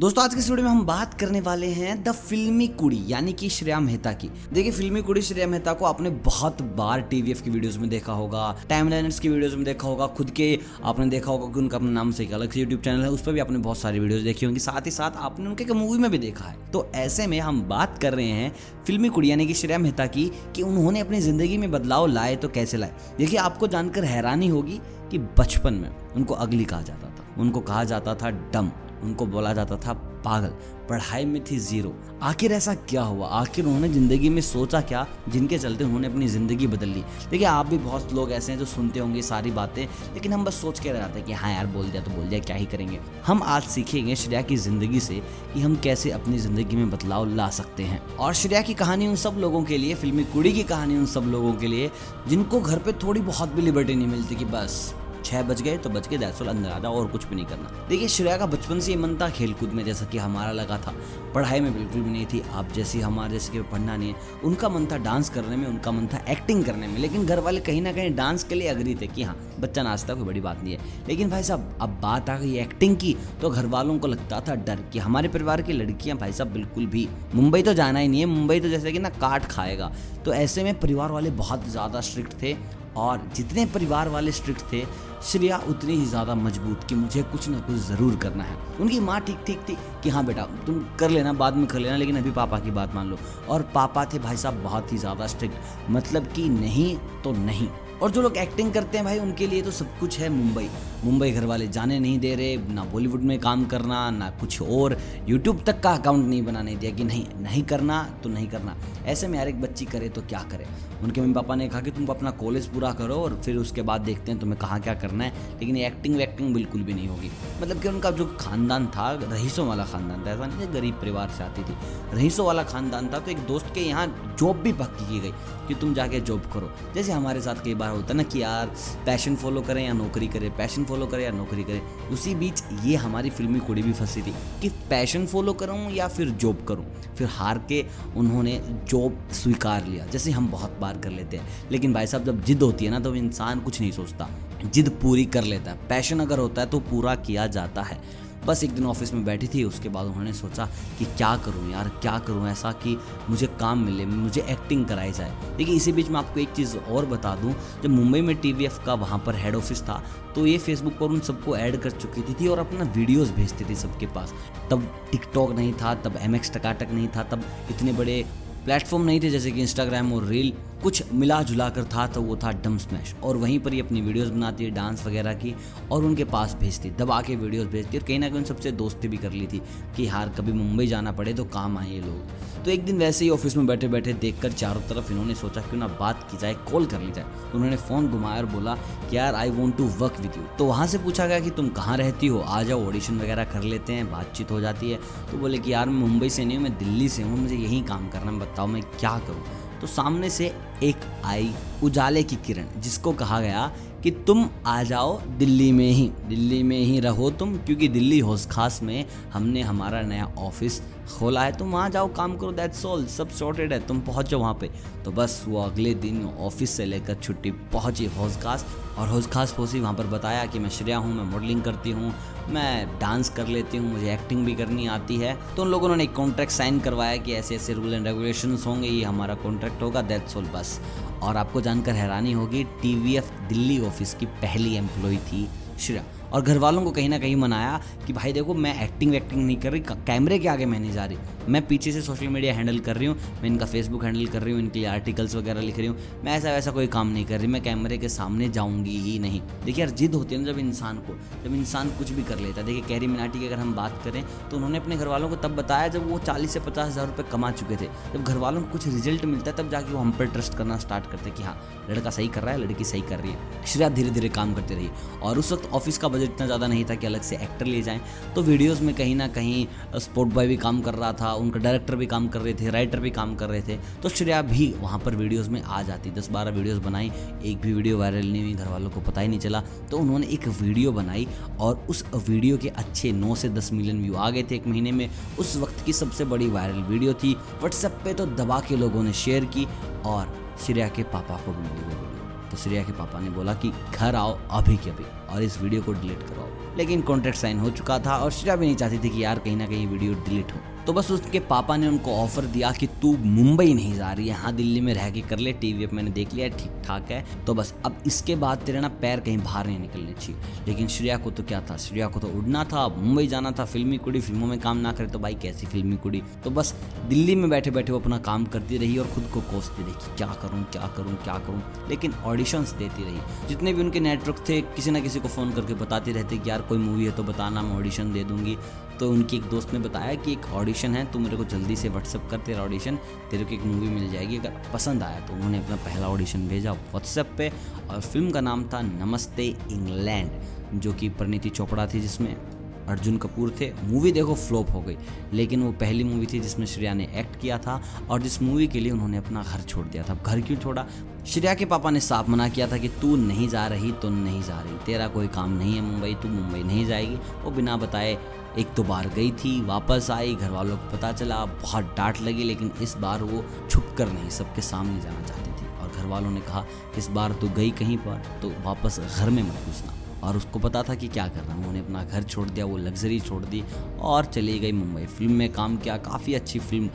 दोस्तों, आज के वीडियो में हम बात करने वाले हैं द फिल्मी कुड़ी, यानी कि श्रेया मेहता की। देखिए, फिल्मी कुड़ी श्रेया मेहता को आपने बहुत बार टीवीएफ की वीडियोस में देखा होगा टाइम लाइनर्स की वीडियोस में देखा होगा, खुद के आपने देखा होगा कि उनका अपने नाम से एक अलग से यूट्यूब चैनल है, उस पर भी आपने बहुत सारी वीडियोज़ देखी होंगी, साथ ही साथ आपने उनके मूवी में भी देखा है। तो ऐसे में हम बात कर रहे हैं फिल्मी कुड़ी, यानी कि श्रेया मेहता की, कि उन्होंने अपनी ज़िंदगी में बदलाव लाए तो कैसे लाए? देखिए, आपको जानकर हैरानी होगी कि बचपन में उनको अगली कहा जाता था, उनको कहा जाता था डम। उनको बोला जाता था, पागल, पढ़ाई में थी ज़ीरो। आखिर ऐसा क्या हुआ? आखिर उन्होंने ज़िंदगी में सोचा क्या? जिनके चलते उन्होंने अपनी ज़िंदगी बदल ली। देखिए, आप भी बहुत लोग ऐसे हैं जो सुनते होंगे सारी बातें, लेकिन हम बस सोच के रह जाते हैं कि हाँ यार, बोल दिया तो बोल दिया, क्या ही करेंगे? हम आज सीखेंगे श्रेया की ज़िंदगी से कि हम कैसे अपनी ज़िंदगी में बदलाव ला सकते हैं। और श्रेया की कहानी उन सब लोगों के लिए, फिल्मी कुड़ी की कहानी उन सब लोगों के लिए, जिनको घर पे थोड़ी बहुत भी लिबर्टी नहीं मिलती कि बस छह बज गए तो बच गए दैट्स अंदर आ और कुछ भी नहीं करना। देखिए, श्रेया का बचपन से ही मन था खेलकूद में, जैसा कि हमारा लगा था। पढ़ाई में बिल्कुल भी नहीं थी, आप जैसी, हमारे जैसे कि पढ़ना नहीं है। उनका मन था डांस करने में, उनका मन था एक्टिंग करने में, लेकिन घर वाले कहीं ना कहीं डांस के लिए अग्री थे कि हाँ बच्चा नाचता कोई बड़ी बात नहीं है। लेकिन भाई साहब, अब बात आ गई एक्टिंग की तो घर वालों को लगता था डर कि हमारे परिवार की लड़कियाँ भाई साहब बिल्कुल भी, मुंबई तो जाना ही नहीं है, मुंबई तो जैसे कि ना काट खाएगा। तो ऐसे में परिवार वाले बहुत ज़्यादा स्ट्रिक्ट थे और जितने परिवार वाले स्ट्रिक्ट थे, श्रेया उतनी ही ज़्यादा मज़बूत कि मुझे कुछ ना कुछ ज़रूर करना है। उनकी माँ ठीक ठीक थी कि हाँ बेटा, तुम कर लेना, बाद में कर लेना, लेकिन अभी पापा की बात मान लो। और पापा थे भाई साहब बहुत ही ज़्यादा स्ट्रिक्ट मतलब कि नहीं तो नहीं। और जो लोग एक्टिंग करते हैं भाई, उनके लिए तो सब कुछ है मुंबई। मुंबई घर वाले जाने नहीं दे रहे, ना बॉलीवुड में काम करना, ना कुछ और। यूट्यूब तक का अकाउंट नहीं बनाने दिया कि नहीं नहीं करना तो नहीं करना। ऐसे में यार एक बच्ची करे तो क्या करे? उनके मम्मी पापा ने कहा कि तुम अपना कॉलेज पूरा करो और फिर उसके बाद देखते हैं तुम्हें कहाँ क्या करना है। लेकिन एक्टिंग वैक्टिंग बिल्कुल भी नहीं होगी। मतलब कि उनका जो खानदान था रईसों वाला खानदान था, ऐसा नहीं गरीब परिवार से आती थी। रईसों वाला खानदान था तो एक दोस्त के यहाँ जॉब भी पक्की की गई कि तुम जाके जॉब करो। जैसे हमारे साथ कई बार होता है ना कि यार पैशन फॉलो करें या नौकरी करें पैशन फॉलो करें या नौकरी करें, उसी बीच ये हमारी फिल्मी कुड़ी भी फंसी थी कि पैशन फॉलो करूँ या फिर जॉब करूँ। फिर हार के उन्होंने जॉब स्वीकार लिया। जैसे हम बहुत बार कर लेते हैं, लेकिन भाई साहब जब जिद होती है ना तो इंसान कुछ नहीं सोचता। जिद पूरी कर लेता है। पैशन अगर होता है तो पूरा किया जाता है। बस एक दिन ऑफ़िस में बैठी थी उसके बाद उन्होंने सोचा कि क्या करूँ यार क्या करूँ ऐसा कि मुझे काम मिले मुझे एक्टिंग कराई जाए। देखिए इसी बीच मैं आपको एक चीज़ और बता दूँ जब मुंबई में टीवीएफ का वहाँ पर हेड ऑफ़िस था तो ये फेसबुक पर उन सबको ऐड कर चुकी थी, थी और अपना वीडियोस भेजती थी सबके पास। तब टिकटॉक नहीं था तब एम एक्स टकाटक नहीं था तब इतने बड़े प्लेटफॉर्म नहीं थे जैसे कि इंस्टाग्राम और रील कुछ मिला जुला कर था तो वो था डम स्मैश। और वहीं पर ही अपनी वीडियोस बनाती है डांस वगैरह की, और उनके पास भेजती, दबा के वीडियोस भेजती, और कहीं ना कहीं उन सबसे दोस्ती भी कर ली थी कि यार, कभी मुंबई जाना पड़े तो काम आए ये लोग। तो एक दिन वैसे ही ऑफ़िस में बैठे बैठे देख कर चारों तरफ़ इन्होंने सोचा, क्यों ना बात की जाए, कॉल कर ली जाए। उन्होंने फ़ोन घुमाया और बोला कि यार I want to work with you तो वहाँ से पूछा गया कि तुम कहाँ रहती हो? आ जाओ ऑडिशन वगैरह कर लेते हैं, बातचीत हो जाती है। तो बोले कि यार, मैं मुंबई से नहीं हूँ, मैं दिल्ली से हूँ, मुझे यही काम करना है, बताओ मैं क्या करूँ? तो सामने से एक आई उजाले की किरण, जिसको कहा गया कि तुम आ जाओ दिल्ली में ही, दिल्ली में ही रहो तुम, क्योंकि दिल्ली हौस खास में हमने हमारा नया ऑफ़िस खोला है, तुम वहाँ जाओ, काम करो दैट्स ऑल सब सॉर्टेड है, तुम पहुँचो वहाँ पे। तो बस वो अगले दिन ऑफ़िस से लेकर छुट्टी पहुँची हौज खास, और हौज खास पहुँची वहाँ पर बताया कि मैं श्रेया हूँ, मैं मॉडलिंग करती हूँ, मैं डांस कर लेती हूँ, मुझे एक्टिंग भी करनी आती है। तो उन लोगों ने एक कॉन्ट्रैक्ट साइन करवाया कि ऐसे ऐसे रूल एंड रेगुलेशन होंगे, ये हमारा कॉन्ट्रैक्ट होगा दैट्स ऑल बस। और आपको जानकर हैरानी होगी टीवीएफ दिल्ली ऑफ़िस की पहली एम्प्लॉय थी श्रेया। और घर वालों को कहीं ना कहीं मनाया कि भाई देखो, मैं एक्टिंग वैक्टिंग नहीं कर रही कैमरे के आगे मैं नहीं जा रही। मैं पीछे से सोशल मीडिया हैंडल कर रही हूँ, मैं इनका फेसबुक हैंडल कर रही हूँ, इनके लिए आर्टिकल्स वगैरह लिख रही हूँ। मैं ऐसा वैसा कोई काम नहीं कर रही, मैं कैमरे के सामने जाऊँगी ही नहीं। देखिए यार, जिद होती है ना जब इंसान को, जब इंसान कुछ भी कर लेता है। देखिए कैरी मिनाटी की अगर हम बात करें तो उन्होंने अपने घर वालों को तब बताया जब वो चालीस से पचास हज़ार रुपये कमा चुके थे। जब घर वालों को कुछ रिज़ल्ट मिलता है, तब जाके वो हम पर ट्रस्ट करना स्टार्ट करते हैं कि हाँ लड़का सही कर रहा है, लड़की सही कर रही है। श्रेया धीरे धीरे काम करती रही। और उस वक्त ऑफ़िस का बजट इतना ज़्यादा नहीं था कि अलग से एक्टर लिए जाएँ। तो वीडियोस में कहीं ना कहीं स्पोर्ट बॉय भी काम कर रहा था, उनका डायरेक्टर भी काम कर रहे थे राइटर भी काम कर रहे थे। तो श्रेया भी वहाँ पर वीडियोज़ में आ जाती। दस बारह वीडियोज़ बनाई, एक भी वीडियो वायरल नहीं हुई घर वालों को पता ही नहीं चला। तो उन्होंने एक वीडियो बनाई और उस वीडियो के अच्छे नौ से दस मिलियन व्यू आ गए थे एक महीने में। उस वक्त की सबसे बड़ी वायरल वीडियो थी। व्हाट्सएप पे तो दबा के लोगों ने शेयर की और श्रेया के पापा को भी मिली तो श्रेया के पापा ने बोला कि घर आओ, अभी के अभी, और इस वीडियो को डिलीट करो लेकिन कॉन्ट्रैक्ट साइन हो चुका था और श्रेया भी नहीं चाहती थी कि यार कहीं ना कहीं वीडियो डिलीट हो। तो बस उसके पापा ने उनको ऑफ़र दिया कि तू मुंबई नहीं जा रही है। हाँ दिल्ली में रह के कर ले टीवी मैंने देख लिया ठीक ठाक है। तो बस अब इसके बाद तेरे ना पैर कहीं बाहर नहीं निकलने चाहिए। लेकिन श्रेया को तो क्या था? श्रेया को तो उड़ना था मुंबई जाना था, फिल्मी कुड़ी, फ़िल्मों में काम ना करे तो भाई कैसी फिल्मी कुड़ी? तो बस दिल्ली में बैठे बैठे वो अपना काम करती रही और खुद को कोसती रही कि क्या करूँ क्या करूँ क्या करूँ। लेकिन ऑडिशन देती रही। जितने भी उनके नेटवर्क थे, किसी ना किसी को फ़ोन करके बताती रहती कि यार कोई मूवी है तो बताना, मैं ऑडिशन दे दूँगी। तो उनकी एक दोस्त ने बताया कि एक ऑडिशन है तो मेरे को जल्दी से व्हाट्सअप कर, तेरा ऑडिशन तेरे को एक मूवी मिल जाएगी अगर पसंद आया तो। उन्होंने अपना पहला ऑडिशन भेजा व्हाट्सएप पर और फ़िल्म का नाम था नमस्ते इंग्लैंड, जो कि परिणीति चोपड़ा थी जिसमें। अर्जुन कपूर थे। मूवी देखो फ्लॉप हो गई। लेकिन वो पहली मूवी थी जिसमें श्रेया ने एक्ट किया था और जिस मूवी के लिए उन्होंने अपना घर छोड़ दिया था। घर क्यों छोड़ा? श्रेया के पापा ने साफ़ मना किया था कि तू नहीं जा रही तो नहीं जा रही। तेरा कोई काम नहीं है मुंबई, तू मुंबई नहीं जाएगी। वो बिना बताए एक दो बार गई थी, वापस आई घर वालों को पता चला, बहुत डांट लगी, लेकिन इस बार वो छुप कर नहीं, सबके सामने जाना चाहती थी। और घर वालों ने कहा, इस बार तो गई कहीं पर तो वापस घर में मत घुसना। और उसको पता था कि क्या कर रहा करना उन्होंने अपना घर छोड़ दिया, वो लग्जरी छोड़ दी और चली गई मुंबई। फ़िल्म में काम किया, काफ़ी अच्छी फ़िल्म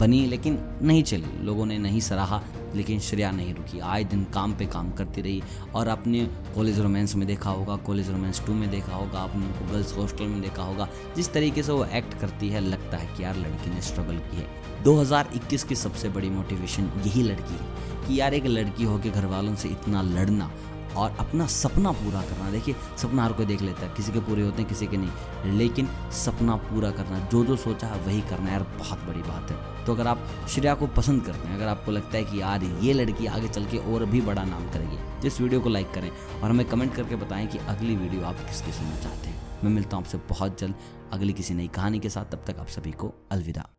बनी, लेकिन नहीं चली। लोगों ने नहीं सराहा, लेकिन श्रेया नहीं रुकी। आए दिन काम पे काम करती रही और अपने कॉलेज रोमांस में देखा होगा कॉलेज रोमांस टू में देखा होगा, आपने उनको गर्ल्स हॉस्टल में देखा होगा। जिस तरीके से वो एक्ट करती है, लगता है कि यार, लड़की ने स्ट्रगल की है। 2021 की सबसे बड़ी मोटिवेशन यही लड़की है कि यार, एक लड़की होकर घर वालों से इतना लड़ना और अपना सपना पूरा करना। देखिए, सपना हर कोई देख लेता है, किसी के पूरे होते हैं, किसी के नहीं। लेकिन सपना पूरा करना, जो जो सोचा है वही करना यार, बहुत बड़ी बात है। तो अगर आप श्रेया को पसंद करते हैं, अगर आपको लगता है कि यार ये लड़की आगे चल के और भी बड़ा नाम करेगी तो इस वीडियो को लाइक करें और हमें कमेंट करके बताएँ कि अगली वीडियो आप किसकी सुनना चाहते हैं। मैं मिलता हूँ आपसे बहुत जल्द अगली किसी नई कहानी के साथ। तब तक आप सभी को अलविदा।